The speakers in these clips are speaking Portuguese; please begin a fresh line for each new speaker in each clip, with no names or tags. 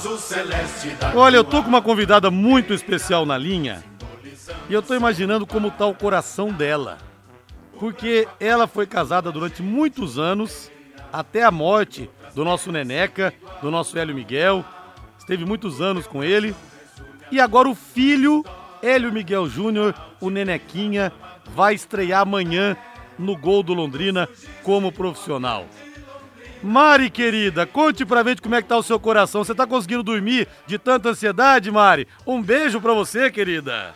azul celeste da
Olha, eu tô com uma convidada muito especial na linha e eu tô imaginando como tá o coração dela. Porque ela foi casada durante muitos anos, até a morte do nosso Neneca, do nosso Hélio Miguel. Esteve muitos anos com ele. E agora o filho, Hélio Miguel Júnior, o Nenequinha, vai estrear amanhã no gol do Londrina como profissional. Mari, querida, conte pra gente como é que tá o seu coração. Você tá conseguindo dormir de tanta ansiedade, Mari? Um beijo pra você, querida.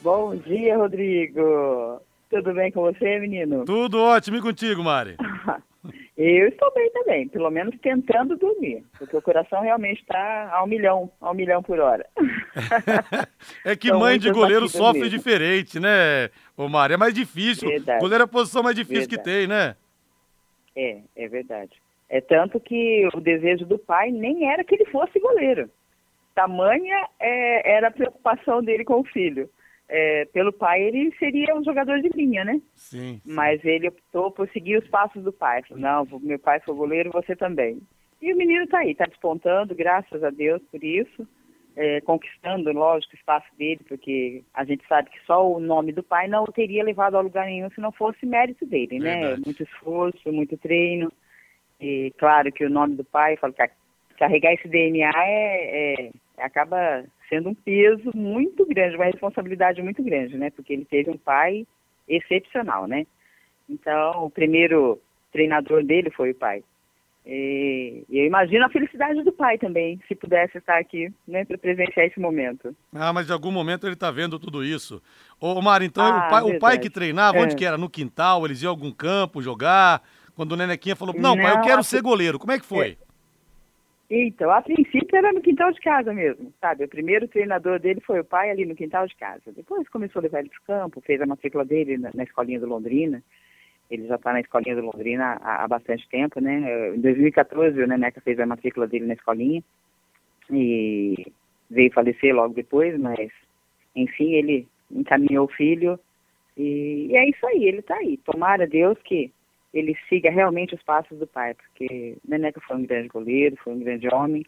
Bom dia, Rodrigo. Tudo bem com você, menino?
Tudo ótimo e contigo, Mari?
Eu estou bem também, pelo menos tentando dormir, porque o coração realmente está ao milhão, ao milhão por hora.
é que
São
mãe de goleiro sofre
mesmo.
diferente, né, Mari? É mais difícil.
Verdade.
Goleiro é a posição mais difícil que
Verdade.
tem, né?
É, é verdade. É tanto que o desejo do pai nem era que ele fosse goleiro. Tamanha é, era a preocupação dele com o filho. É, pelo pai, ele seria um jogador de linha, né?
Sim.
Mas ele optou por seguir os passos do pai. Falou, não, meu pai foi goleiro, você também. E o menino está aí, está despontando, graças a Deus por isso, é, conquistando, lógico, o espaço dele, porque a gente sabe que só o nome do pai não o teria levado a lugar nenhum se não fosse mérito dele, né?
Verdade.
Muito esforço, muito treino. E claro que o nome do pai, falo, ca- carregar esse DNA é, é- acaba sendo um peso muito grande, uma responsabilidade muito grande, né? Porque ele teve um pai excepcional, né? Então, o primeiro treinador dele foi o pai. E, e eu imagino a felicidade do pai também, se pudesse estar aqui, né, para presenciar esse momento.
Ah, mas de algum momento ele tá vendo tudo isso. Ô, Mari, então
Ah,
o, pai, o pai que treinava, onde
É.
que era? No quintal? Eles iam a algum campo jogar? Quando o Nenequinha falou, não, pai, eu
Não,
quero
a-
ser goleiro. Como é que foi?
Então, a princípio era no quintal de casa mesmo, sabe? O primeiro treinador dele foi o pai ali no quintal de casa. Depois começou a levar ele para o campo, fez a matrícula dele na, na escolinha do Londrina. Ele já está na escolinha do Londrina há, há bastante tempo, né? Eh, Em 2014 o Neneca fez a matrícula dele na escolinha e veio falecer logo depois, mas enfim, ele encaminhou o filho e, e é isso aí, ele está aí. Tomara Deus que ele siga realmente os passos do pai, porque Neneca foi um grande goleiro, foi um grande homem,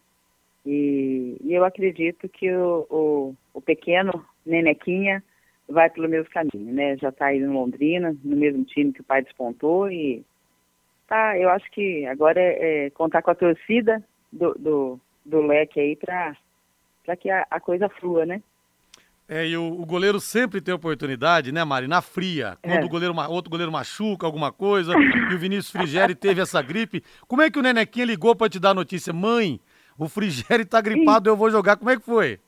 e, e eu acredito que o, o, o pequeno Nenequinha vai pelo mesmo caminho, né? Já está aí no Londrina, no mesmo time que o pai despontou, e tá, eu acho que agora é, é contar com a torcida do, do, do leque aí para que a, a coisa flua, né?
É, e o, o goleiro sempre tem oportunidade, né, Mari? Na fria. Quando
É.
o goleiro, outro goleiro machuca alguma coisa, e o Vinícius Frigeri teve essa gripe. Como é que o Nenequinha ligou pra te dar a notícia? Mãe, o Frigeri tá gripado, eu vou jogar. Como é que foi?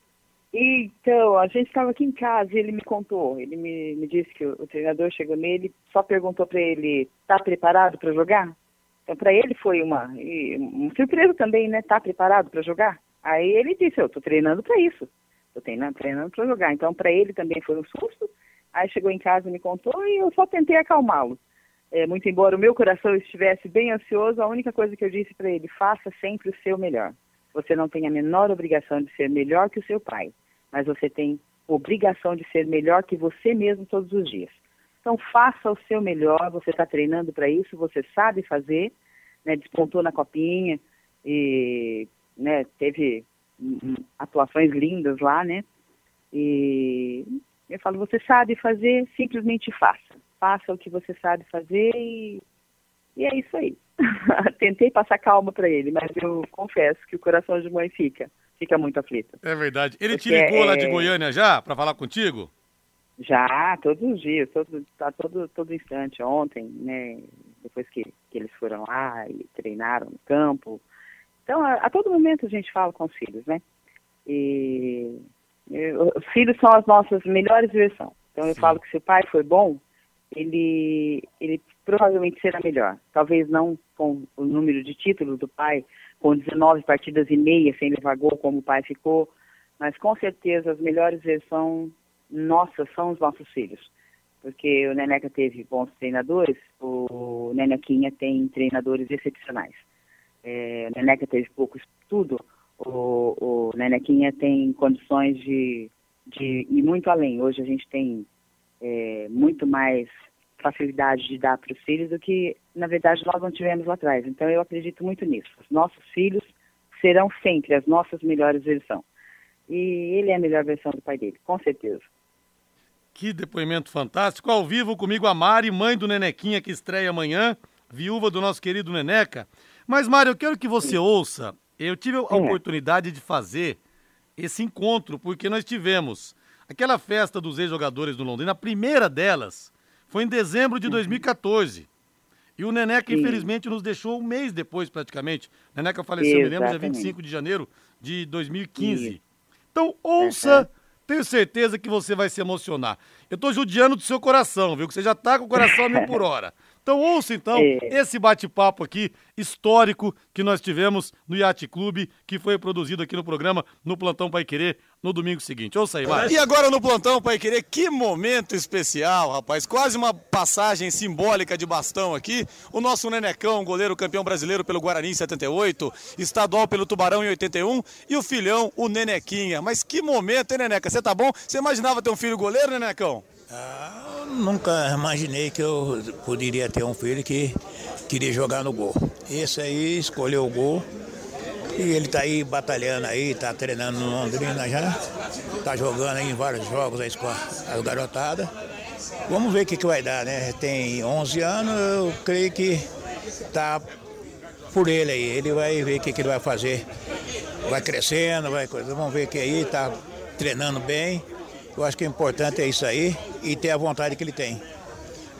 Então, a gente estava aqui em casa e ele me contou. Ele me, me disse que o, o treinador chegou nele, só perguntou para ele: tá preparado para jogar? Então, para ele foi uma, uma surpresa também, né? Tá preparado para jogar? Aí ele disse: eu tô treinando para isso. Tô treinando, treinando para jogar. Então, para ele também foi um susto. Aí chegou em casa e me contou e eu só tentei acalmá-lo. É, muito embora o meu coração estivesse bem ansioso, a única coisa que eu disse para ele: faça sempre o seu melhor. Você não tem a menor obrigação de ser melhor que o seu pai, mas você tem obrigação de ser melhor que você mesmo todos os dias. Então faça o seu melhor, você está treinando para isso, você sabe fazer, né, despontou na copinha e né, teve atuações lindas lá, né? E eu falo, você sabe fazer, simplesmente faça. Faça o que você sabe fazer e, e é isso aí. Tentei passar calma para ele, mas eu confesso que o coração de mãe fica, fica muito aflito.
É verdade. Ele te
Porque,
ligou lá de
é-
Goiânia já pra falar contigo?
Já, todos os dias, todo, tá todo, todo instante. Ontem, né, depois que, que eles foram lá e treinaram no campo. Então, a, a todo momento a gente fala com os filhos, né? E, e os filhos são as nossas melhores versões. Então, eu
Sim.
falo que se o pai foi bom, ele, ele provavelmente será melhor. Talvez não com o número de títulos do pai, com 19 partidas e meia sem levar gol, como o pai ficou, mas com certeza as melhores versões nossas são os nossos filhos. Porque o Neneca teve bons treinadores, o Nenequinha tem treinadores excepcionais. É, o Neneca teve pouco estudo, o, o Nenequinha tem condições de, de ir muito além. Hoje a gente tem é, muito mais facilidade de dar para os filhos do que, na verdade, nós não tivemos lá atrás. Então eu acredito muito nisso. Os nossos filhos serão sempre as nossas melhores versões. E ele é a melhor versão do pai dele, com certeza.
Que depoimento fantástico. Ao vivo comigo a Mari, mãe do Nenequinha, que estreia amanhã, viúva do nosso querido Neneca. Mas, Mari, eu quero que você ouça. Eu tive a é. oportunidade de fazer esse encontro, porque nós tivemos aquela festa dos ex-jogadores do Londrina, a primeira delas foi em dezembro de 2014. Uhum. E o Neneca, Sim. infelizmente, nos deixou um mês depois, praticamente. O Neneca faleceu, Exatamente. me lembro, dia 25 de janeiro de 2015. Sim. Então, ouça, uhum. tenho certeza que você vai se emocionar. Eu tô judiando do seu coração, viu? Que você já tá com o coração a mil por hora. Então ouça então é. esse bate-papo aqui histórico que nós tivemos no Yacht Clube, que foi produzido aqui no programa no Plantão Pai Querer no domingo seguinte. Ouça aí, vai.
E agora no Plantão Pai Querer, que momento especial, rapaz. Quase uma passagem simbólica de bastão aqui. O nosso Nenecão, goleiro campeão brasileiro pelo Guarani em 78, estadual pelo Tubarão em 81 e o filhão, o Nenequinha. Mas que momento, hein, Neneca? Você tá bom? Você imaginava ter um filho goleiro, Nenecão?
Ah, nunca imaginei que eu poderia ter um filho que queria jogar no gol. Esse aí escolheu o gol e ele está aí batalhando aí, está treinando no Londrina já, está jogando aí em vários jogos aí com as garotadas. Vamos ver o que, que vai dar, né? Tem 11 anos, eu creio que tá por ele aí. Ele vai ver o que, que ele vai fazer. Vai crescendo, vai Vamos ver que aí está treinando bem. Eu acho que o importante é isso aí e ter a vontade que ele tem.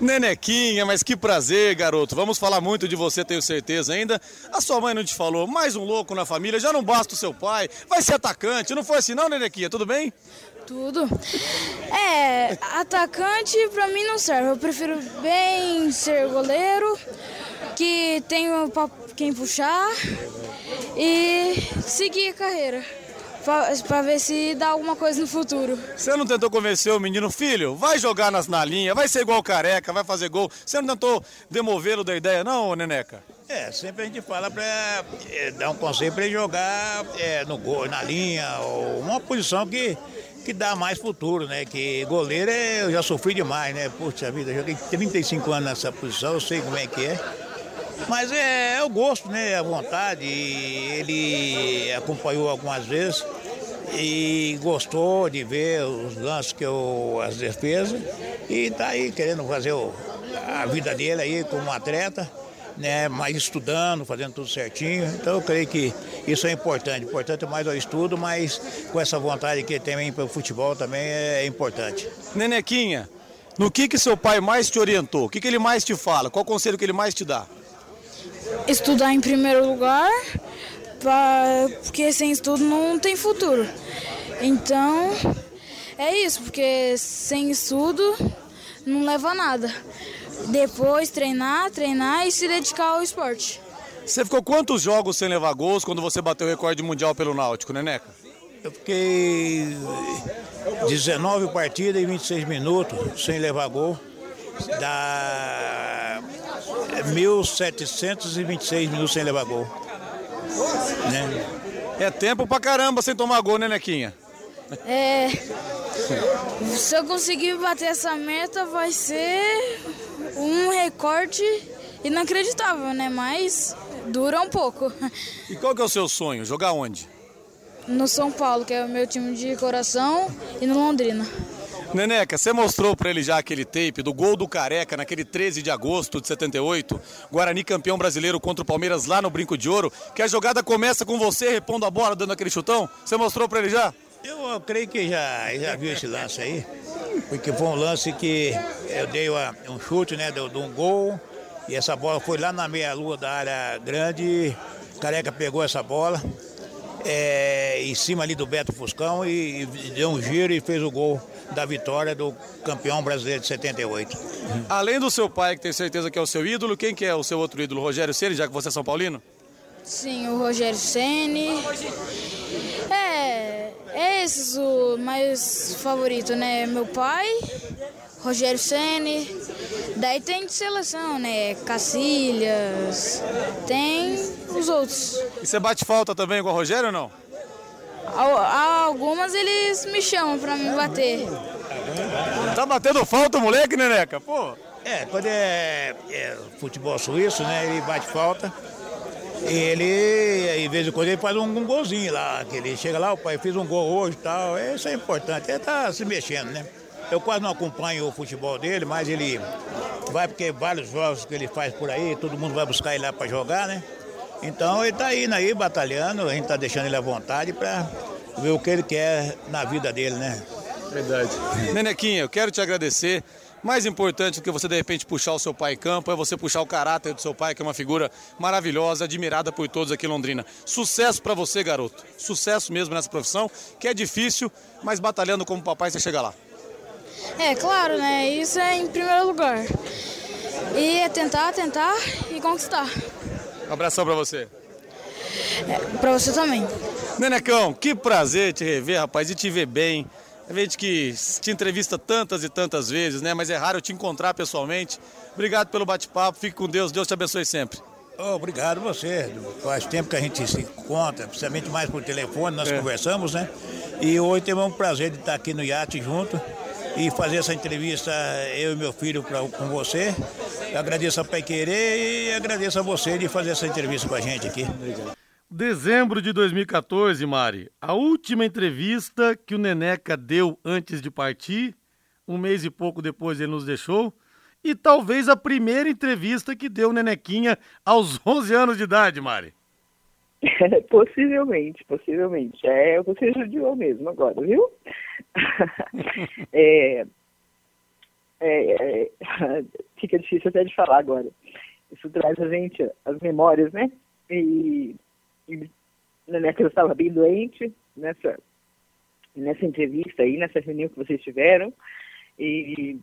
Nenequinha, mas que prazer, garoto. Vamos falar muito de você, tenho certeza ainda. A sua mãe não te falou, mais um louco na família, já não basta o seu pai, vai ser atacante. Não foi assim não, Nenequinha? Tudo bem?
Tudo. É, atacante pra mim não serve. Eu prefiro bem ser goleiro, que tenho pra quem puxar e seguir a carreira para ver se dá alguma coisa no futuro.
Você não tentou convencer o menino, filho, vai jogar nas, na linha, vai ser igual o careca, vai fazer gol. Você não tentou demovê-lo da ideia, não, Neneca?
É, sempre a gente fala para é, dar um conselho para ele jogar é, no gol, na linha, ou uma posição que, que dá mais futuro, né? Que goleiro é, eu já sofri demais, né? Puxa vida, eu joguei 35 anos nessa posição, eu sei como é que é. Mas é, é, o gosto, né? A vontade. Ele acompanhou algumas vezes e gostou de ver os lances que eu, as defesas e está aí querendo fazer o, a vida dele aí como atleta, né? Mas estudando, fazendo tudo certinho. Então eu creio que isso é importante. Importante mais o estudo, mas com essa vontade que ele tem para o futebol também é importante.
Nenequinha, no que que seu pai mais te orientou? O que, que ele mais te fala? Qual conselho que ele mais te dá?
Estudar em primeiro lugar, pra, porque sem estudo não tem futuro. Então, é isso, porque sem estudo não leva a nada. Depois treinar, treinar e se dedicar ao esporte.
Você ficou quantos jogos sem levar gols quando você bateu o recorde mundial pelo Náutico, Neneca?
Eu fiquei 19 partidas e 26 minutos sem levar gol. Dá 1.726 minutos sem levar gol.
Né? É tempo pra caramba sem tomar gol, né, Nequinha?
É. Se eu conseguir bater essa meta, vai ser um recorde inacreditável, né? Mas dura um pouco.
E qual que é o seu sonho? Jogar onde?
No São Paulo, que é o meu time de coração, e no Londrina.
Neneca, você mostrou para ele já aquele tape do gol do Careca naquele 13 de agosto de 78, Guarani campeão brasileiro contra o Palmeiras lá no Brinco de Ouro, que a jogada começa com você repondo a bola, dando aquele chutão? Você mostrou para ele já?
Eu, eu, creio que já, já viu esse lance aí, porque foi um lance que eu dei uma, um chute, né, de, um gol, e essa bola foi lá na meia-lua da área grande, Careca pegou essa bola, é, em cima ali do Beto Fuscão e, e, deu um giro e fez o gol da vitória do campeão brasileiro de 78.
Além do seu pai, que tem certeza que é o seu ídolo, quem que é o seu outro ídolo? Rogério Ceni, já que você é São Paulino?
Sim, o Rogério Ceni. É, é esses o mais favorito, né? Meu pai, Rogério Ceni. Daí tem de seleção, né? Cacilhas, tem os outros.
E você bate falta também com o Rogério ou não?
Algumas eles me chamam pra me bater.
Tá batendo falta o moleque, Neneca? Pô.
É, quando é, é, futebol suíço, né? Ele bate falta. ele, em vez de quando, ele faz um, um golzinho lá, que ele chega lá, o pai fez um gol hoje e tal, isso é importante, ele tá se mexendo, né? Eu quase não acompanho o futebol dele, mas ele vai porque vários jogos que ele faz por aí, todo mundo vai buscar ele lá para jogar, né? Então ele tá indo aí, batalhando, a gente tá deixando ele à vontade para ver o que ele quer na vida dele, né?
Verdade. Nenequinha, eu quero te agradecer. Mais importante do que você de repente puxar o seu pai em campo é você puxar o caráter do seu pai, que é uma figura maravilhosa, admirada por todos aqui em Londrina. Sucesso para você, garoto. Sucesso mesmo nessa profissão, que é difícil, mas batalhando como papai você chega lá.
É, claro, né? Isso é em primeiro lugar. E é tentar, tentar e conquistar.
Um abração para você.
É, para você também.
Nenecão, que prazer te rever, rapaz, e te ver bem. A gente que te entrevista tantas e tantas vezes, né? Mas é raro eu te encontrar pessoalmente. Obrigado pelo bate-papo, fique com Deus, Deus te abençoe sempre.
Oh, obrigado você. Faz tempo que a gente se encontra, principalmente mais por telefone, nós é. conversamos, né? E hoje temos um prazer de estar aqui no iate junto e fazer essa entrevista, eu e meu filho, pra, com você. Eu agradeço a Pai Querer e agradeço a você de fazer essa entrevista com a gente aqui.
Dezembro de 2014, Mari, a última entrevista que o Neneca deu antes de partir, um mês e pouco depois ele nos deixou, e talvez a primeira entrevista que deu o Nenequinha aos 11 anos de idade, Mari.
possivelmente, possivelmente. É, você judiou mesmo agora, viu? é, é, é, fica difícil até de falar agora. Isso traz a gente as memórias, né? E, e na minha eu estava bem doente nessa, nessa entrevista aí, nessa reunião que vocês tiveram. E,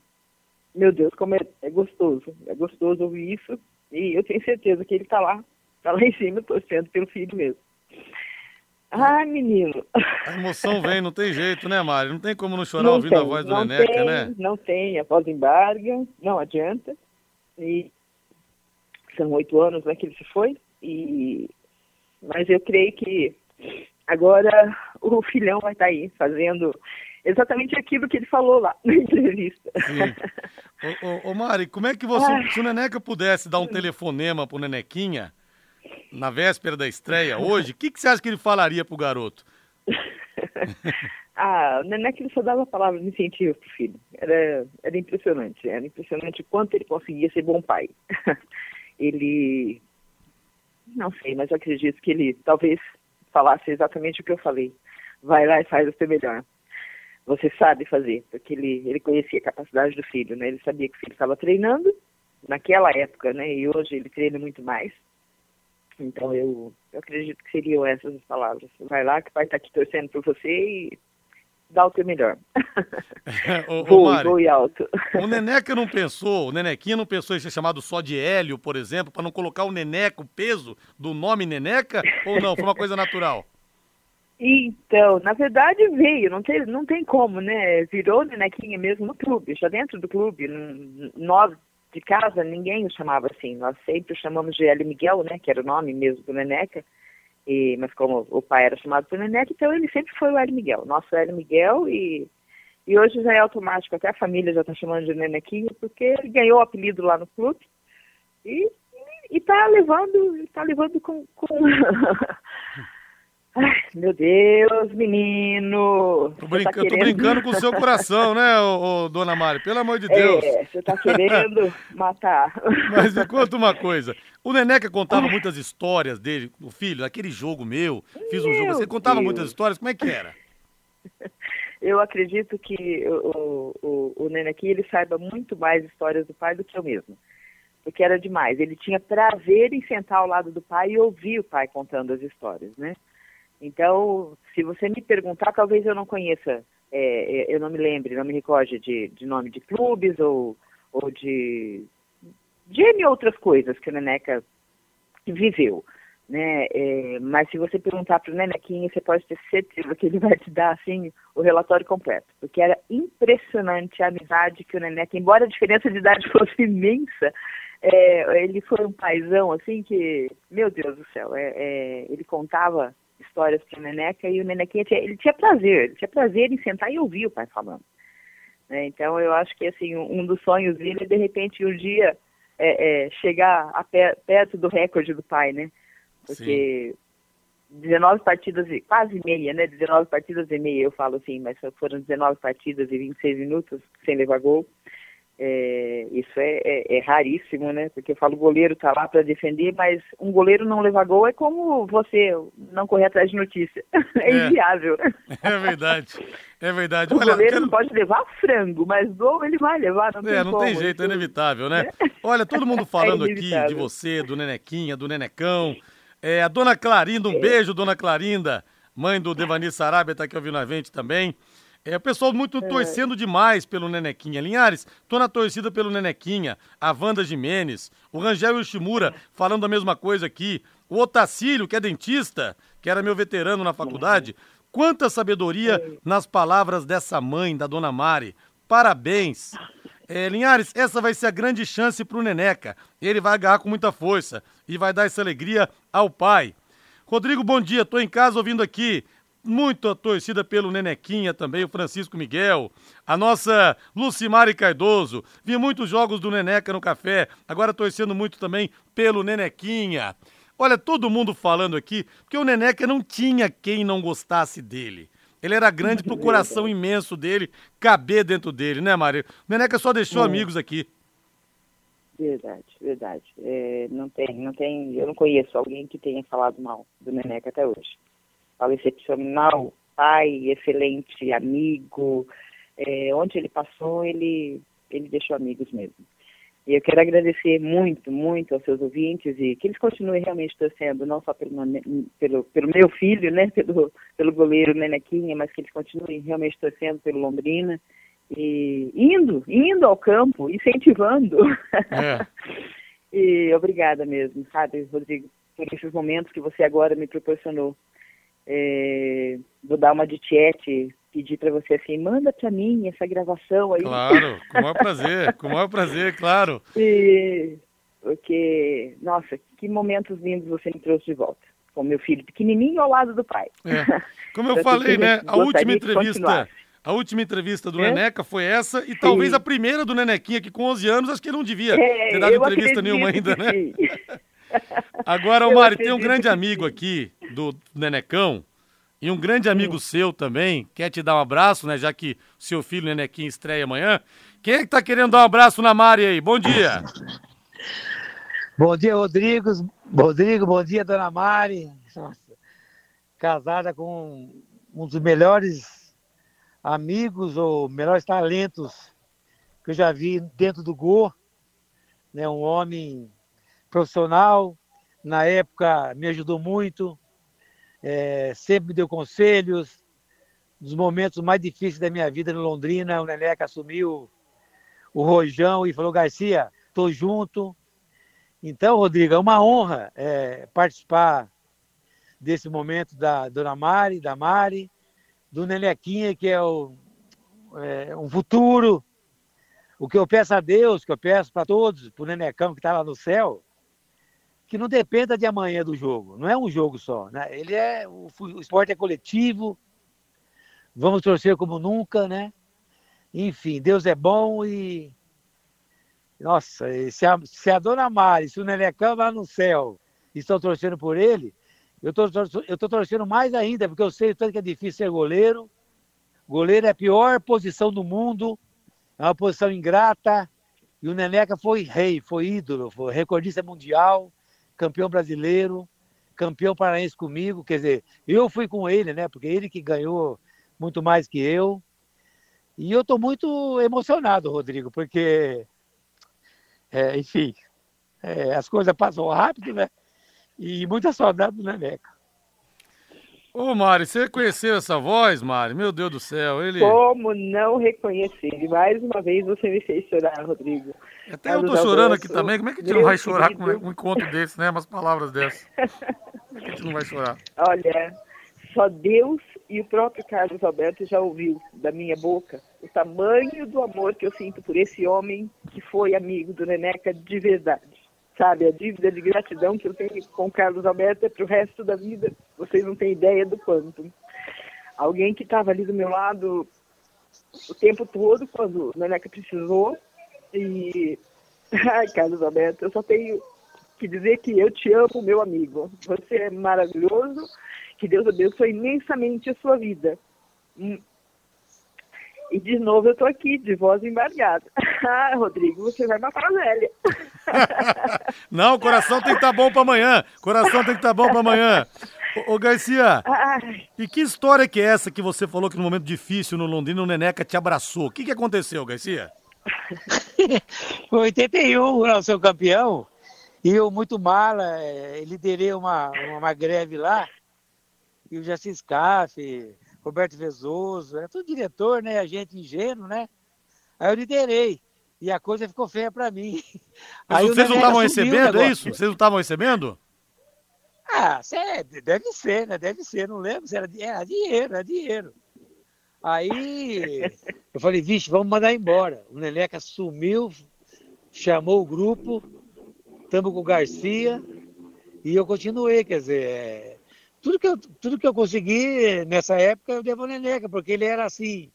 meu Deus, como é, é gostoso. É gostoso ouvir isso. E eu tenho certeza que ele está lá Tá lá em cima torcendo pelo filho mesmo. Ai, menino.
A emoção vem, não tem jeito, né, Mari? Não tem como não chorar não ouvindo tem, a voz do Neneca,
tem,
né?
Não tem, a voz embarga, não adianta. E são oito anos né, que ele se foi. E... Mas eu creio que agora o filhão vai estar tá aí fazendo exatamente aquilo que ele falou lá na entrevista.
Sim. Ô, ô, ô Mari, como é que você, Ai. se o Neneca pudesse dar um telefonema pro Nenequinha, na véspera da estreia, hoje, o que, que você acha que ele falaria pro garoto?
ah, não é que ele só dava palavras de incentivo pro filho. Era, era impressionante. Era impressionante o quanto ele conseguia ser bom pai. ele. Não sei, mas eu acredito que ele talvez falasse exatamente o que eu falei. Vai lá e faz o seu melhor. Você sabe fazer, porque ele, ele conhecia a capacidade do filho, né? Ele sabia que o filho estava treinando naquela época, né? E hoje ele treina muito mais. Então eu, eu acredito que seriam essas as palavras. Vai lá que o pai está aqui torcendo por você e dá o teu melhor.
ô, voe, voe alto. O Neneca não pensou, o Nenequinha não pensou em ser chamado só de Hélio, por exemplo, para não colocar o Neneca, o peso do nome Neneca? Ou não? Foi uma coisa natural?
Então, na verdade veio, não tem, não tem como, né? Virou Nenequinha mesmo no clube, já dentro do clube. Nós de casa, ninguém o chamava assim. Nós sempre chamamos de Hélio Miguel, né? Que era o nome mesmo do Neneca. E, mas como o pai era chamado por Neneca, então ele sempre foi o Hélio Miguel. Nosso Hélio Miguel e, e hoje já é automático. Até a família já está chamando de Nenequinho, porque ele ganhou o apelido lá no clube. E, e, e tá levando, tá levando com... com Ai, meu Deus, menino.
Tô, brinca, tá querendo... tô brincando com o seu coração, né, ô, ô, dona Mari? Pelo amor de Deus.
É, você tá querendo matar.
Mas me conta uma coisa. O Neneca contava muitas histórias dele, o filho, aquele jogo meu, fiz um jogo. Você contava Deus. muitas histórias, como é que era?
Eu acredito que o, o, o ele saiba muito mais histórias do pai do que eu mesmo. Porque era demais. Ele tinha prazer em sentar ao lado do pai e ouvir o pai contando as histórias, né? Então, se você me perguntar, talvez eu não conheça, é, é, eu não me lembre, não me recorde de, de nome de clubes ou, ou de, de N outras coisas que o Neneca viveu. Né? É, mas se você perguntar para o Nenequinho, você pode ter certeza que ele vai te dar assim o relatório completo, porque era impressionante a amizade que o Neneca, embora a diferença de idade fosse imensa, é, ele foi um paizão assim que, meu Deus do céu, é, é ele contava histórias para o Neneca e o Nenequinha tinha, ele tinha prazer, ele tinha prazer em sentar e ouvir o pai falando. Né? Então eu acho que assim um dos sonhos dele é de repente um dia é, é, chegar a perto do recorde do pai, né? Porque Sim. 19 partidas, e quase meia, né? 19 partidas e meia, eu falo assim, mas foram 19 partidas e 26 minutos sem levar gol. É, isso é, é, é, raríssimo, né? Porque eu falo, o goleiro tá lá para defender, mas um goleiro não levar gol é como você não correr atrás de notícia. É, é inviável.
É verdade. É verdade.
O Olha, goleiro quero... não pode levar frango, mas gol ele vai levar. Não
é, tem não como, tem jeito, é inevitável, né? Olha, todo mundo falando é aqui de você, do Nenequinha, do Nenecão. É, a dona Clarinda, um beijo, dona Clarinda, mãe do Devani Sarabia, tá aqui ouvindo a gente também. É, o pessoal muito é. torcendo demais pelo Nenequinha. Linhares, tô na torcida pelo Nenequinha. A Wanda Jimenez, o Rangel Yoshimura falando a mesma coisa aqui. O Otacílio, que é dentista, que era meu veterano na faculdade. Quanta sabedoria é. nas palavras dessa mãe, da dona Mari. Parabéns. É, Linhares, essa vai ser a grande chance pro Neneca. Ele vai agarrar com muita força e vai dar essa alegria ao pai. Rodrigo, bom dia. Tô em casa ouvindo aqui muito a torcida pelo Nenequinha também, o Francisco Miguel, a nossa Lucimari Cardoso. Vi muitos jogos do Neneca no café, agora torcendo muito também pelo Nenequinha. Olha, todo mundo falando aqui, porque o Neneca não tinha quem não gostasse dele. Ele era grande pro coração imenso dele caber dentro dele, né, Mário? O Neneca só deixou é. amigos aqui.
Verdade, verdade. É, não tem, não tem, eu não conheço alguém que tenha falado mal do Neneca até hoje fala excepcional, pai, excelente amigo. É, onde ele passou, ele, ele deixou amigos mesmo. E eu quero agradecer muito, muito aos seus ouvintes e que eles continuem realmente torcendo, não só pelo, pelo, pelo meu filho, né, pelo, pelo goleiro Nenequinha, mas que eles continuem realmente torcendo pelo Londrina e indo, indo ao campo, incentivando. É. e obrigada mesmo, sabe, Rodrigo, por esses momentos que você agora me proporcionou é, vou dar uma de Tiete, pedir para você assim, manda para mim essa gravação aí.
Claro, com o maior prazer, com o maior prazer, claro.
E, porque, nossa, que momentos lindos você me trouxe de volta. Com meu filho pequenininho ao lado do pai.
É. Como eu falei, né, a última entrevista... A última entrevista do é? Neneca foi essa e sim. talvez a primeira do Nenequinha, que com 11 anos acho que ele não devia é, ter dado entrevista nenhuma ainda, né? Agora, o Mari, tem um grande amigo aqui do Nenecão e um grande amigo seu também, quer te dar um abraço, né? Já que seu filho Nenequinho estreia amanhã. Quem é que tá querendo dar um abraço na Mari aí? Bom dia!
Bom dia, Rodrigo. Rodrigo, bom dia, dona Mari. Nossa, casada com um dos melhores amigos ou melhores talentos que eu já vi dentro do Go. Né? Um homem profissional, na época me ajudou muito, é, sempre me deu conselhos. Nos momentos mais difíceis da minha vida no Londrina, o Neneca assumiu o Rojão e falou: Garcia, tô junto. Então, Rodrigo, é uma honra é, participar desse momento da Dona Mari, da Mari, do Nenequinha, que é, o, é um futuro. O que eu peço a Deus, que eu peço para todos, para o Nenecão que está lá no céu, que não dependa de amanhã do jogo. Não é um jogo só, né? Ele é o, o esporte é coletivo. Vamos torcer como nunca, né? Enfim, Deus é bom e nossa, se a, se a dona Mari, se o Nelecão lá no céu estão torcendo por ele, eu tô, eu tô torcendo mais ainda, porque eu sei tanto que é difícil ser goleiro. Goleiro é a pior posição do mundo, é uma posição ingrata. E o Neneca foi rei, foi ídolo, foi recordista mundial campeão brasileiro, campeão paraense comigo, quer dizer, eu fui com ele, né? Porque ele que ganhou muito mais que eu. E eu estou muito emocionado, Rodrigo, porque, é, enfim, é, as coisas passam rápido, né? E muita saudade do Neneca.
Ô, Mari, você conheceu essa voz, Mari? Meu Deus do céu, ele...
Como não reconhecer? Mais uma vez você me fez chorar, Rodrigo.
Até Carlos eu tô chorando aqui também. Como é que a gente não vai chorar querido. com um encontro desse, né? Umas palavras dessas. Como é que a gente não vai chorar?
Olha, só Deus e o próprio Carlos Alberto já ouviu da minha boca o tamanho do amor que eu sinto por esse homem que foi amigo do Neneca de verdade sabe? A dívida de gratidão que eu tenho com Carlos Alberto é para o resto da vida. Vocês não têm ideia do quanto. Alguém que estava ali do meu lado o tempo todo, quando a Neneca precisou. E, ai, Carlos Alberto, eu só tenho que dizer que eu te amo, meu amigo. Você é maravilhoso. Que Deus abençoe imensamente a sua vida. Hum. E de novo eu tô aqui, de voz embargada. Ah, Rodrigo, você vai matar a velha.
Não, o coração tem que estar tá bom para amanhã. Coração tem que estar tá bom para amanhã. Ô, ô Garcia, Ai. e que história que é essa que você falou que no momento difícil no Londrina o Neneca te abraçou? O que, que aconteceu, Garcia?
Foi 81, eu sou campeão, e eu muito mala, é, liderei uma, uma greve lá, e o Jaci Scaff, Roberto Vezoso, era tudo diretor, né? Agente ingênuo, né? Aí eu liderei. E a coisa ficou feia para mim.
Mas
Aí
vocês não estavam recebendo, é isso? Vocês não estavam recebendo?
Ah, cê, deve ser, né? Deve ser, não lembro se era, era dinheiro, era dinheiro. Aí eu falei, vixe, vamos mandar embora. O Neneca sumiu, chamou o grupo, estamos com o Garcia, e eu continuei, quer dizer, é, tudo que eu, tudo que eu consegui nessa época eu devo ao Neneca, porque ele era assim,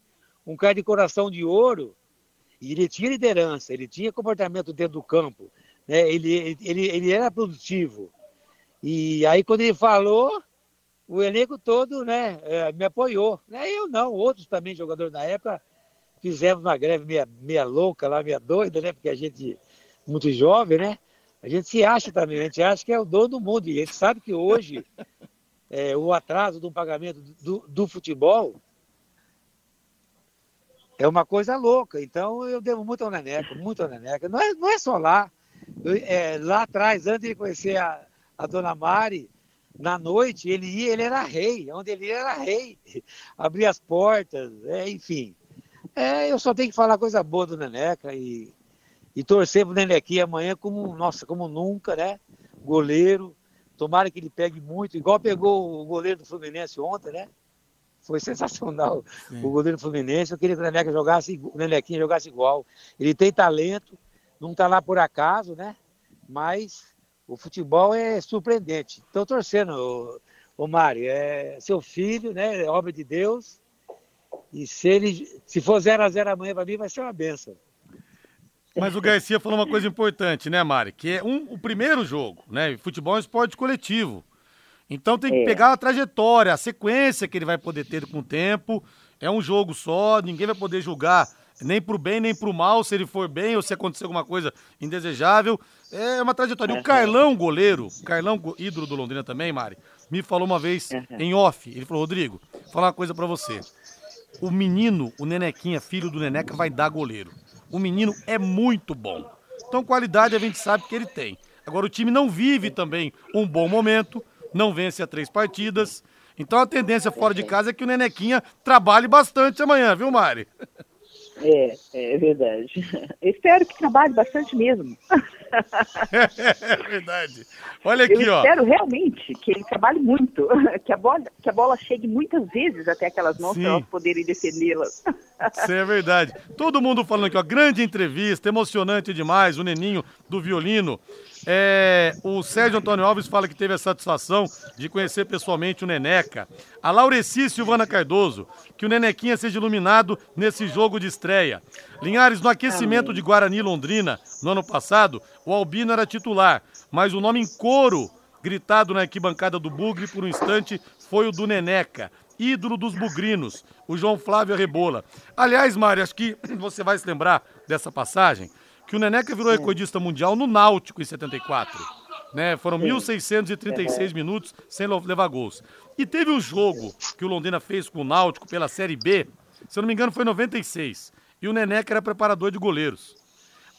um cara de coração de ouro, e ele tinha liderança, ele tinha comportamento dentro do campo, né? ele, ele, ele era produtivo. E aí quando ele falou, o elenco todo né, é, me apoiou. Né? Eu não, outros também, jogadores da época, fizemos uma greve meia, meia louca lá, meia doida, né? Porque a gente, muito jovem, né? A gente se acha também, a gente acha que é o dono do mundo. E a gente sabe que hoje é, o atraso do pagamento do, do, futebol é uma coisa louca. Então eu devo muito ao Neneca, muito ao Neneca. Não é, não é só lá. Eu, é, lá atrás, antes de conhecer a, a dona Mari, na noite ele ia, ele era rei. Onde ele ia, era rei. Abria as portas, é, enfim. É, eu só tenho que falar coisa boa do Neneca e, e torcer pro Nenequinha amanhã como, nossa, como nunca, né? Goleiro, Tomara que ele pegue muito, igual pegou o goleiro do Fluminense ontem, né? Foi sensacional. Sim. O goleiro Fluminense, eu queria que o Neneca jogasse, o Nenequinha jogasse igual. Ele tem talento, não está lá por acaso, né? Mas o futebol é surpreendente. Estou torcendo, o, Mário. É seu filho, né? É obra de Deus. E se ele se for 0 a 0 amanhã para mim, vai ser uma benção.
Mas o Garcia falou uma coisa importante, né, Mari? Que é um, o primeiro jogo, né? Futebol é um esporte coletivo. Então tem que é. pegar a trajetória, a sequência que ele vai poder ter com o tempo. É um jogo só, ninguém vai poder julgar nem pro bem nem pro mal, se ele for bem ou se acontecer alguma coisa indesejável. É uma trajetória. E o Carlão, goleiro, Carlão, ídolo do Londrina também, Mari, me falou uma vez em off. Ele falou: Rodrigo, vou falar uma coisa para você. O menino, o Nenequinha, filho do Neneca, vai dar goleiro. O menino é muito bom. Então, qualidade a gente sabe que ele tem. Agora, o time não vive também um bom momento, não vence a três partidas. Então, a tendência fora de casa é que o Nenequinha trabalhe bastante amanhã, viu, Mari?
É, é verdade. Eu espero que trabalhe bastante mesmo.
É, verdade. Olha aqui,
Eu
ó.
espero realmente que ele trabalhe muito, que a bola, que a bola chegue muitas vezes até aquelas mãos para nós poderem defendê-las.
Isso é verdade. Todo mundo falando aqui, ó, grande entrevista, emocionante demais, o Neninho do violino. É, o Sérgio Antônio Alves fala que teve a satisfação de conhecer pessoalmente o Neneca. A Laureci Silvana Cardoso, que o Nenequinha seja iluminado nesse jogo de estreia. Linhares, no aquecimento de Guarani Londrina, no ano passado, o Albino era titular, mas o nome em coro, gritado na arquibancada do Bugre por um instante, foi o do Neneca, ídolo dos bugrinos, o João Flávio Rebola. Aliás, Mário, acho que você vai se lembrar dessa passagem que o Neneca virou Sim. recordista mundial no Náutico em 74. Né? Foram 1.636 minutos sem levar gols. E teve um jogo que o Londrina fez com o Náutico pela Série B, se eu não me engano foi em 96. E o Neneca era preparador de goleiros.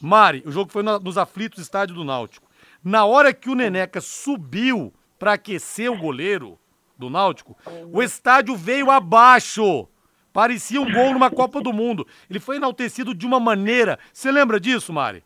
Mari, o jogo foi nos aflitos estádio do Náutico. Na hora que o Neneca subiu para aquecer o goleiro do Náutico, o estádio veio abaixo. Parecia um gol numa Copa do Mundo. Ele foi enaltecido de uma maneira. Você lembra disso, Mari?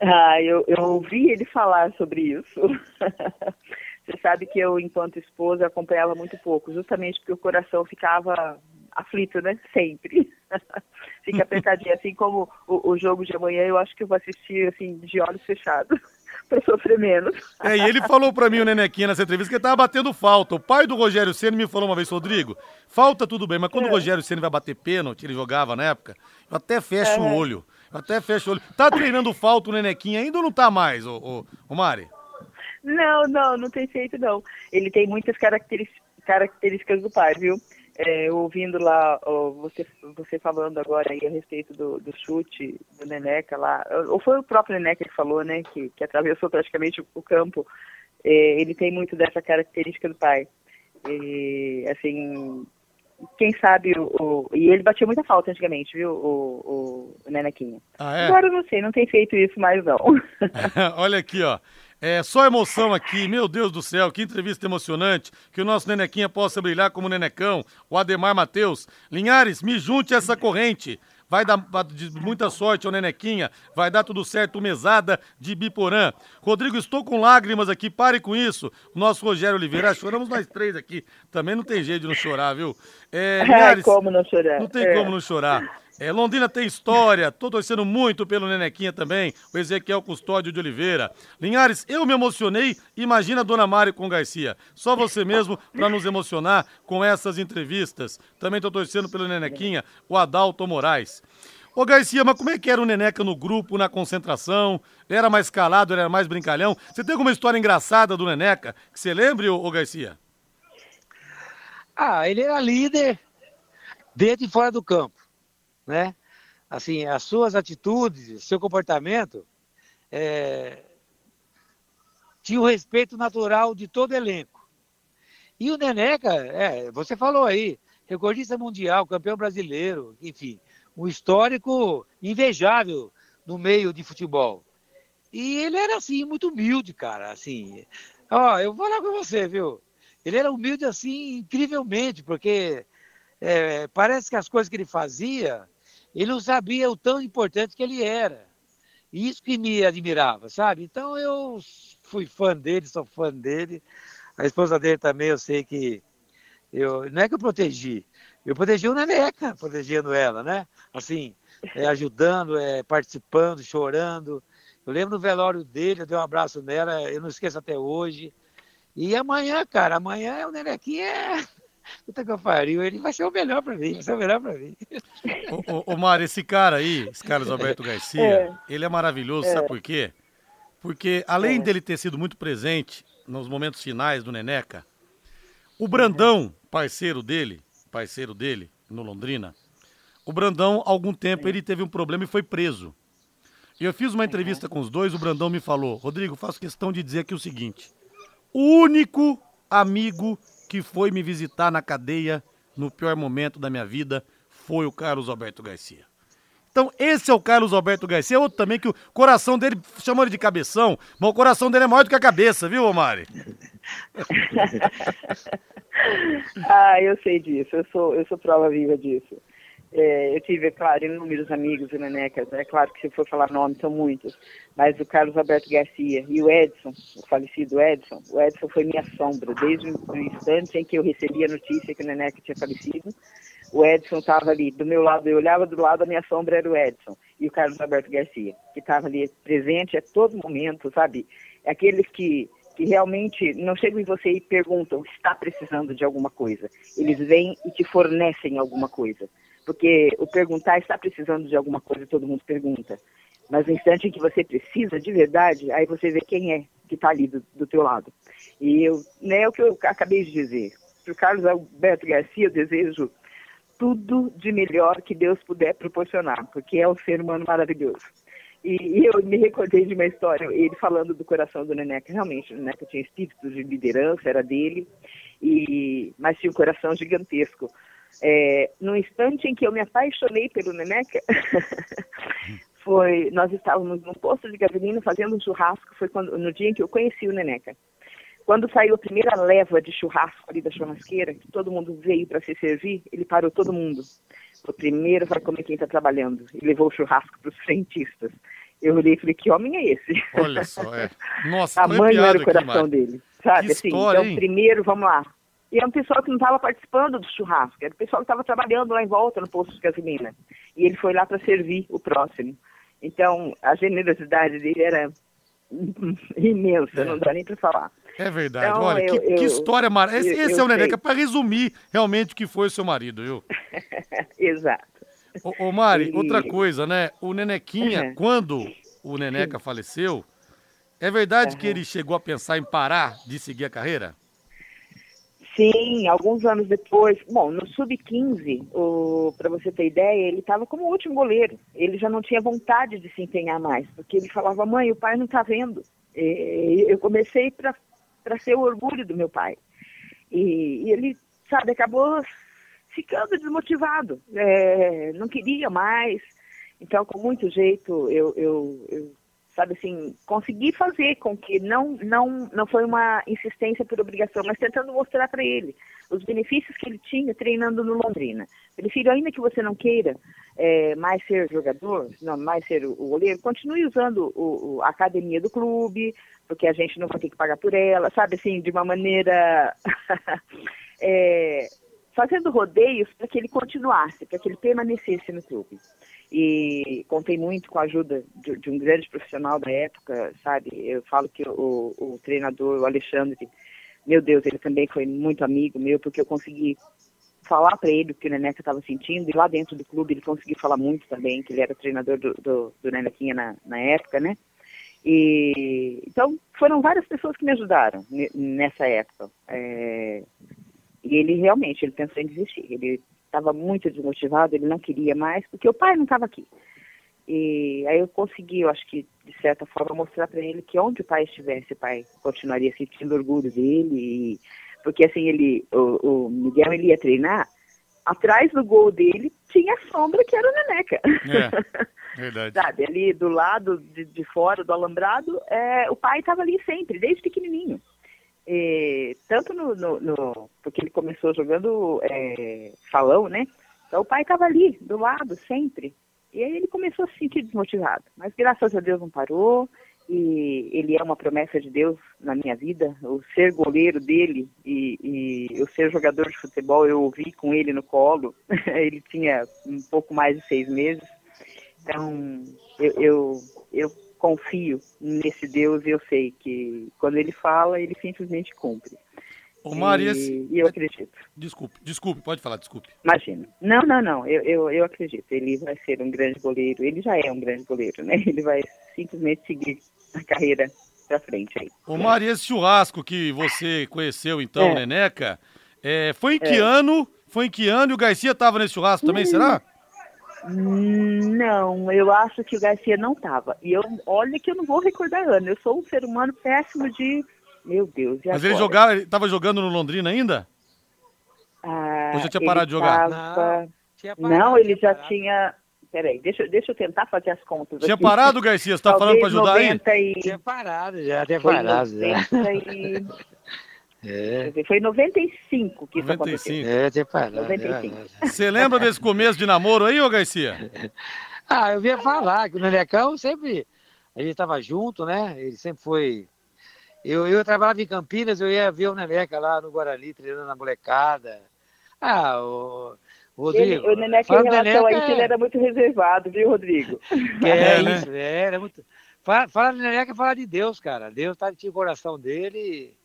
Ah, eu, eu ouvi ele falar sobre isso. Você sabe que eu, enquanto esposa, acompanhava muito pouco, justamente porque o coração ficava aflito, né? Sempre. Fica apertadinho. Assim como o, o, jogo de amanhã, eu acho que eu vou assistir assim, de olhos fechados. Para sofrer menos.
É, e ele falou para mim, o Nenequinha, nessa entrevista, que ele tava batendo falta. O pai do Rogério Senna me falou uma vez, Rodrigo, falta tudo bem, mas quando é. o Rogério Senna vai bater pênalti, ele jogava na época, eu até fecho é. o olho. Até fecha o olho. Tá treinando falta o Nenequinha ainda ou não tá mais, ô, ô, ô Mari?
Não, não, não tem feito não. Ele tem muitas características do pai, viu? É, ouvindo lá ó, você, você falando agora aí a respeito do, do, chute do Neneca lá, ou foi o próprio Neneca que falou, né, que, que atravessou praticamente o, campo, é, ele tem muito dessa característica do pai. E, assim, quem sabe o, o, E ele batia muita falta antigamente, viu, o, o, o Nenequinha. Ah, é? Agora eu não sei, não tem feito isso mais não.
Olha aqui, ó. É só emoção aqui, meu Deus do céu, que entrevista emocionante. Que o nosso Nenequinha possa brilhar como Nenecão, o Ademar Matheus. Linhares, me junte a essa corrente. Vai dar muita sorte ao Nenequinha, vai dar tudo certo, mesada de Biporã. Rodrigo, estou com lágrimas aqui, pare com isso. O nosso Rogério Oliveira, choramos nós três aqui. Também não tem jeito de não chorar, viu?
É, Linhares, como não chorar?
Não tem é. como não chorar. É, Londrina tem história, tô torcendo muito pelo Nenequinha também, o Ezequiel Custódio de Oliveira. Linhares, eu me emocionei, imagina a Dona Mari com Garcia. Só você mesmo para nos emocionar com essas entrevistas. Também tô torcendo pelo Nenequinha, o Adalto Moraes. Ô Garcia, mas como é que era o Neneca no grupo, na concentração? Ele era mais calado, ele era mais brincalhão? Você tem alguma história engraçada do Neneca que você lembre, ô Garcia?
Ah, ele era líder dentro e fora do campo né? Assim, as suas atitudes, seu comportamento é, tinha o respeito natural de todo elenco. E o Neneca, é, você falou aí, recordista mundial, campeão brasileiro, enfim, um histórico invejável no meio de futebol. E ele era assim muito humilde, cara, assim. Ó, eu vou falar com você, viu? Ele era humilde assim incrivelmente, porque é, parece que as coisas que ele fazia ele não sabia o tão importante que ele era. Isso que me admirava, sabe? Então eu fui fã dele, sou fã dele. A esposa dele também, eu sei que. Eu, não é que eu protegi, eu protegi o Neneca, protegendo ela, né? Assim, é, ajudando, é, participando, chorando. Eu lembro do velório dele, eu dei um abraço nela, eu não esqueço até hoje. E amanhã, cara, amanhã o Nenequinha é puta que eu pariu, ele vai ser o melhor pra mim, vai ser o melhor pra mim.
Ô, ô, Mário, esse cara aí, esse Carlos Alberto Garcia, é. ele é maravilhoso, é. sabe por quê? Porque além é. dele ter sido muito presente nos momentos finais do Neneca, o Brandão, parceiro dele, parceiro dele no Londrina, o Brandão, há algum tempo, ele teve um problema e foi preso. E eu fiz uma entrevista com os dois, o Brandão me falou, Rodrigo, faço questão de dizer aqui o seguinte, o único amigo que foi me visitar na cadeia no pior momento da minha vida foi o Carlos Alberto Garcia. Então, esse é o Carlos Alberto Garcia, outro também que o coração dele, chamou ele de cabeção, mas o coração dele é maior do que a cabeça, viu, Omari?
ah, eu sei disso, eu sou, eu sou prova viva disso. É, eu tive, é claro, inúmeros amigos e nenecas, é claro que se for falar nomes são muitos, mas o Carlos Alberto Garcia e o Edson, o falecido Edson, o Edson foi minha sombra, desde o instante em que eu recebi a notícia que o Neneca tinha falecido, o Edson estava ali do meu lado, eu olhava do lado, a minha sombra era o Edson, e o Carlos Alberto Garcia, que estava ali presente a todo momento, sabe? Aqueles que que realmente não chegam em você e perguntam está precisando de alguma coisa. Eles vêm e te fornecem alguma coisa. Porque o perguntar está precisando de alguma coisa, todo mundo pergunta. Mas no instante em que você precisa de verdade, aí você vê quem é que está ali do, do teu lado. E eu, né, é o que eu acabei de dizer. Para o Carlos Alberto Garcia, eu desejo tudo de melhor que Deus puder proporcionar, porque é um ser humano maravilhoso. E, e, eu me recordei de uma história, ele falando do coração do Neneca. Realmente, o Neneca tinha espírito de liderança, era dele, e, mas tinha um coração gigantesco. É, no instante em que eu me apaixonei pelo Neneca, foi, nós estávamos num posto de gasolina fazendo um churrasco, foi quando, no dia em que eu conheci o Neneca. Quando saiu a primeira leva de churrasco ali da churrasqueira, que todo mundo veio para se servir, ele parou todo mundo. O primeiro vai comer quem está trabalhando. E levou o churrasco para os frentistas. Eu olhei e falei, que homem é esse?
Olha só, é. Nossa,
Tamanho era o coração aqui, dele. Sabe, que assim, história, então, hein? primeiro, vamos lá, e era é um pessoal que não estava participando do churrasco, era o pessoal que estava trabalhando lá em volta no posto de gasolina. E ele foi lá para servir o próximo. Então, a generosidade dele era imensa, é. não dá nem para falar.
É verdade. Então, Olha, eu, que, eu, que, história maravilhosa. Esse, esse é o Neneca, para resumir realmente o que foi o seu marido, viu?
Exato.
Ô, ô Mari, e... outra coisa, né? O Nenequinha, uhum. quando o Neneca faleceu, é verdade uhum. que ele chegou a pensar em parar de seguir a carreira?
Sim, alguns anos depois. Bom, no Sub-15, para você ter ideia, ele estava como último goleiro. Ele já não tinha vontade de se empenhar mais, porque ele falava, mãe, o pai não está vendo. E eu comecei para ser o orgulho do meu pai. E, e ele, sabe, acabou ficando desmotivado. É, não queria mais. Então, com muito jeito, eu, eu, eu sabe assim, conseguir fazer com que não não não foi uma insistência por obrigação, mas tentando mostrar para ele os benefícios que ele tinha treinando no Londrina. Ele filho, ainda que você não queira é, mais ser jogador, não mais ser o, o goleiro, continue usando o, o, a academia do clube, porque a gente não vai ter que pagar por ela, sabe assim, de uma maneira é, fazendo rodeios para que ele continuasse, para que ele permanecesse no clube e contei muito com a ajuda de, de, um grande profissional da época, sabe? Eu falo que o, o, treinador, o Alexandre, meu Deus, ele também foi muito amigo meu, porque eu consegui falar para ele o que o Neneca estava sentindo, e lá dentro do clube ele conseguiu falar muito também, que ele era treinador do, do, do Nenequinha na, na época, né? E, então, foram várias pessoas que me ajudaram nessa época. É, e ele realmente, ele pensou em desistir. Ele estava muito desmotivado, ele não queria mais, porque o pai não estava aqui. E aí eu consegui, eu acho que, de certa forma, mostrar para ele que onde o pai estivesse, o pai continuaria sentindo orgulho dele. E, porque assim, ele, o, o, Miguel ele ia treinar, atrás do gol dele tinha a sombra que era o Neneca.
É, verdade.
Sabe, ali do lado de, de fora do alambrado, é, o pai estava ali sempre, desde pequenininho. E, tanto no, no, no, porque ele começou jogando é, salão, né? Então o pai estava ali, do lado, sempre. E aí ele começou a se sentir desmotivado. Mas graças a Deus não parou. E ele é uma promessa de Deus na minha vida. O ser goleiro dele e, e o ser jogador de futebol, eu ouvi com ele no colo. ele tinha um pouco mais de seis meses. Então, eu, eu, eu confio nesse Deus e eu sei que quando ele fala, ele simplesmente cumpre.
Ô, Maria,
e, e eu acredito.
Desculpe, desculpe, pode falar, desculpe.
Imagina. Não, não, não, eu, eu, eu acredito. Ele vai ser um grande goleiro, ele já é um grande goleiro, né? Ele vai simplesmente seguir a carreira pra frente aí.
Ô, Maria, esse churrasco que você conheceu, então, é. Neneca, é, foi em que é. ano? Foi em que ano e o Garcia estava nesse churrasco também, hum. será?
Não, eu acho que o Garcia não estava. E eu, olha que eu não vou recordar ano. Eu sou um ser humano péssimo de. Meu Deus.
Mas agora? ele jogava, ele estava jogando no Londrina ainda?
Ah,
Ou já tinha parado de jogar?
Tava... Não, não, ele já parado. tinha. Peraí, deixa, deixa eu tentar fazer as contas.
Tinha aqui. parado, Garcia? Você está falando para ajudar aí?
E... Tinha parado já, tinha parado. Já.
E... É. Foi em 95 que 95. isso aconteceu.
É, tinha parado.
95. Você lembra desse começo de namoro aí, ô Garcia?
ah, eu vinha falar que o Nenecão sempre. A gente estava junto, né? Ele sempre foi. Eu, eu trabalhava em Campinas, eu ia ver o Neneca lá no Guarani, treinando a molecada. Ah, o. Rodrigo.
Ele, o Neneca em relação Neneca, a isso, ele era muito reservado, viu, Rodrigo?
É, é isso, é, era muito. Fala, fala do Neneca e fala de Deus, cara. Deus tá no coração dele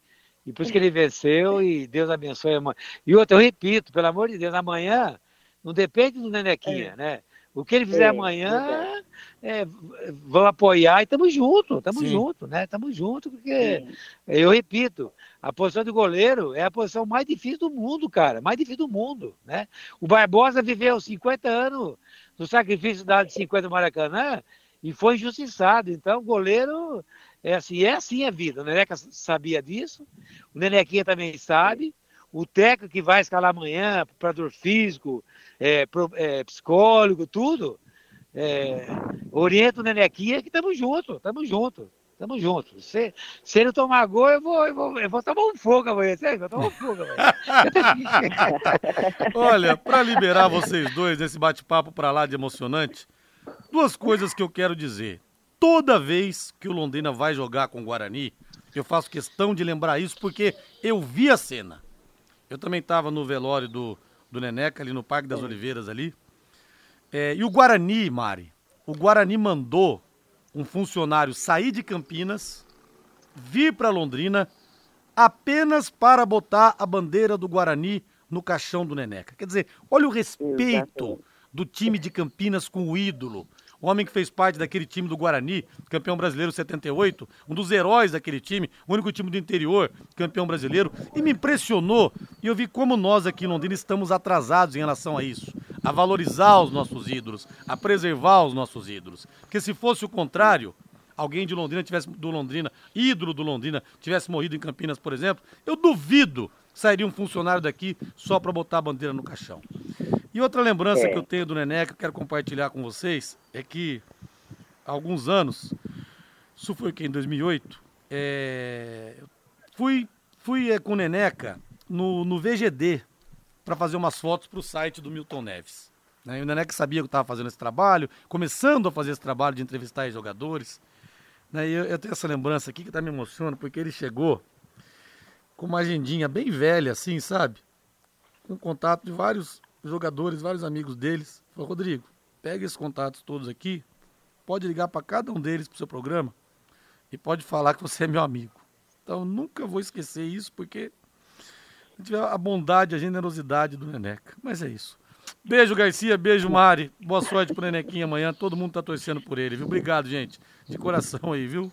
e por isso que ele venceu e Deus abençoe a mãe. E outra, eu repito, pelo amor de Deus, amanhã não depende do Nenequinha, é. né? O que ele fizer é, amanhã, é, vão apoiar e estamos juntos, estamos juntos, né? Estamos juntos, porque, Sim. eu repito, a posição de goleiro é a posição mais difícil do mundo, cara, mais difícil do mundo, né? O Barbosa viveu 50 anos no sacrifício dado de 50 Maracanã e foi injustiçado, então o goleiro é assim, é assim a vida. O Neneca sabia disso, o Nenequinha também sabe. O técnico que vai escalar amanhã, preparador físico, é, é, psicólogo, tudo, é, orienta o Nenequinha que estamos juntos, estamos juntos. Tamo junto. Se, se ele tomar gol, eu vou, eu vou, eu vou tomar um fogo amanhã. Eu vou tomar um fogo amanhã.
Olha, para liberar vocês dois desse bate-papo para lá de emocionante, duas coisas que eu quero dizer toda vez que o Londrina vai jogar com o Guarani, eu faço questão de lembrar isso porque eu vi a cena. Eu também estava no velório do, do Neneca, ali no Parque das Oliveiras ali. É, e o Guarani, Mari, o Guarani mandou um funcionário sair de Campinas, vir para Londrina, apenas para botar a bandeira do Guarani no caixão do Neneca. Quer dizer, olha o respeito do time de Campinas com o ídolo. O homem que fez parte daquele time do Guarani, campeão brasileiro 78, um dos heróis daquele time, o único time do interior, campeão brasileiro, e me impressionou. E eu vi como nós aqui em Londrina estamos atrasados em relação a isso, a valorizar os nossos ídolos, a preservar os nossos ídolos. Porque se fosse o contrário, alguém de Londrina tivesse do Londrina, ídolo do Londrina, tivesse morrido em Campinas, por exemplo, eu duvido sairia um funcionário daqui só para botar a bandeira no caixão. E outra lembrança é. que eu tenho do Nené, que eu quero compartilhar com vocês, é que há alguns anos, isso foi que em 2008, é, fui, fui é, com o Neneca no, no VGD para fazer umas fotos para o site do Milton Neves. Né? E o Neneca sabia que eu estava fazendo esse trabalho, começando a fazer esse trabalho de entrevistar jogadores. Né? E eu, eu tenho essa lembrança aqui que está me emocionando, porque ele chegou com uma agendinha bem velha, assim, sabe? Com contato de vários jogadores, vários amigos deles. Falou, Rodrigo, pega esses contatos todos aqui, pode ligar para cada um deles pro seu programa e pode falar que você é meu amigo. Então nunca vou esquecer isso, porque a bondade, a generosidade do Neneca. Mas é isso. Beijo, Garcia. Beijo, Mari. Boa sorte pro Nenequinha amanhã. Todo mundo tá torcendo por ele, viu? Obrigado, gente. De coração aí, viu?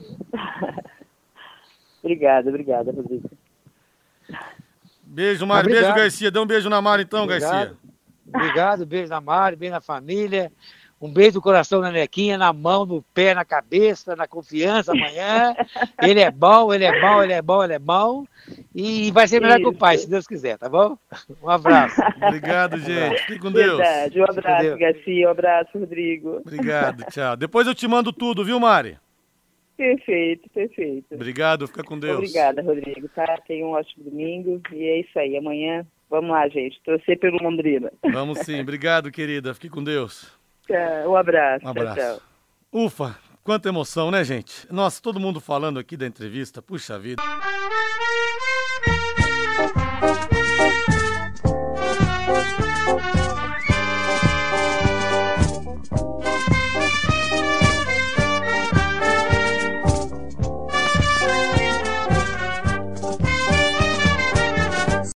obrigada, obrigada, Rodrigo.
Beijo, Mari. Obrigado. Beijo, Garcia. Dê um beijo na Mari, então, obrigado. Garcia.
Obrigado, beijo na Mari, beijo na família. Um beijo do coração na Nequinha, na mão, no pé, na cabeça, na confiança amanhã. Ele é bom, ele é bom, ele é bom, ele é bom. E vai ser melhor Isso. que o pai, se Deus quiser, tá bom? Um abraço.
Obrigado, gente. Fique com Deus.
Verdade. Um abraço, Garcia. Um abraço, Rodrigo.
Obrigado, tchau. Depois eu te mando tudo, viu, Mari?
Perfeito, perfeito.
Obrigado, fica com Deus.
Obrigada, Rodrigo, tá? Tenha um ótimo domingo e é isso aí. Amanhã, vamos lá, gente. Torcer pelo Londrina.
Vamos sim. Obrigado, querida. Fique com Deus.
um abraço.
Um abraço.
Tchau, tchau.
Ufa, quanta emoção, né, gente? Nossa, todo mundo falando aqui da entrevista. Puxa vida.